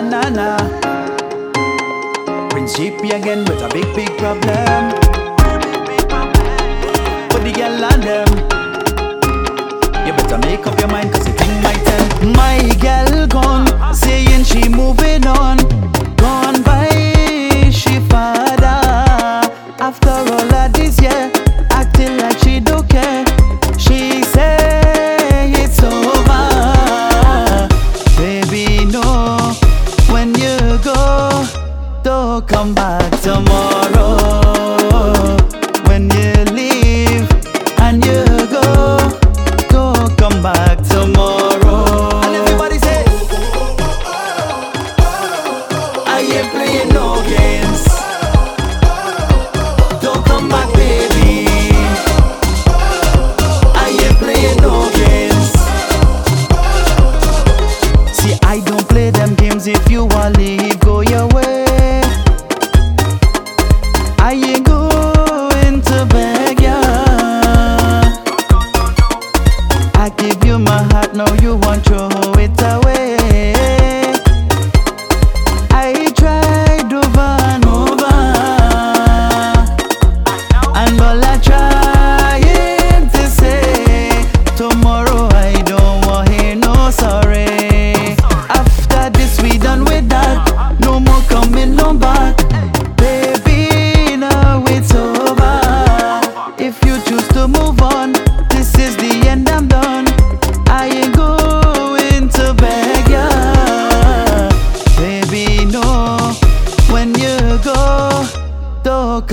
na na. Principe again with a big big problem. For the girl and them, you better make up your mind. come back tomorrow. give you my heart, now you want to throw it away.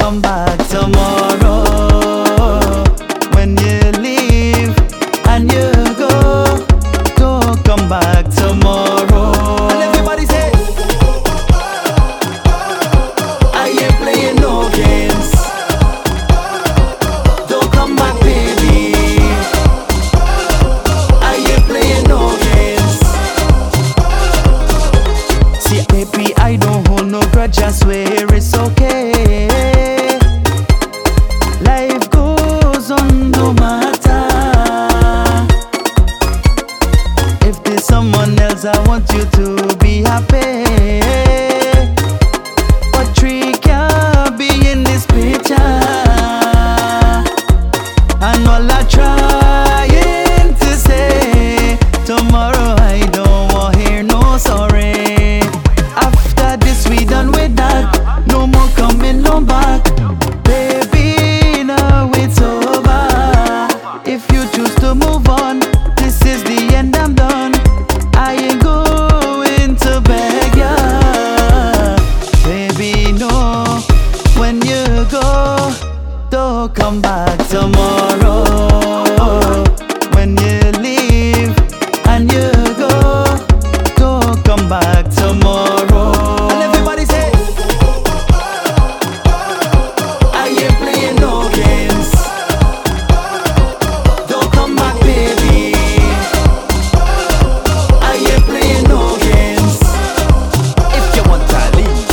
come back tomorrow. When you leave and you go, don't come back tomorrow. And everybody say, I ain't playing no games. Don't come back, baby. I ain't playing no games. See, baby, I don't hold no grudge, I want you to come back tomorrow. When you leave and you go, don't come back tomorrow. And everybody say, I ain't playing no games. Don't come back, baby. I ain't playing no games. If you want to leave,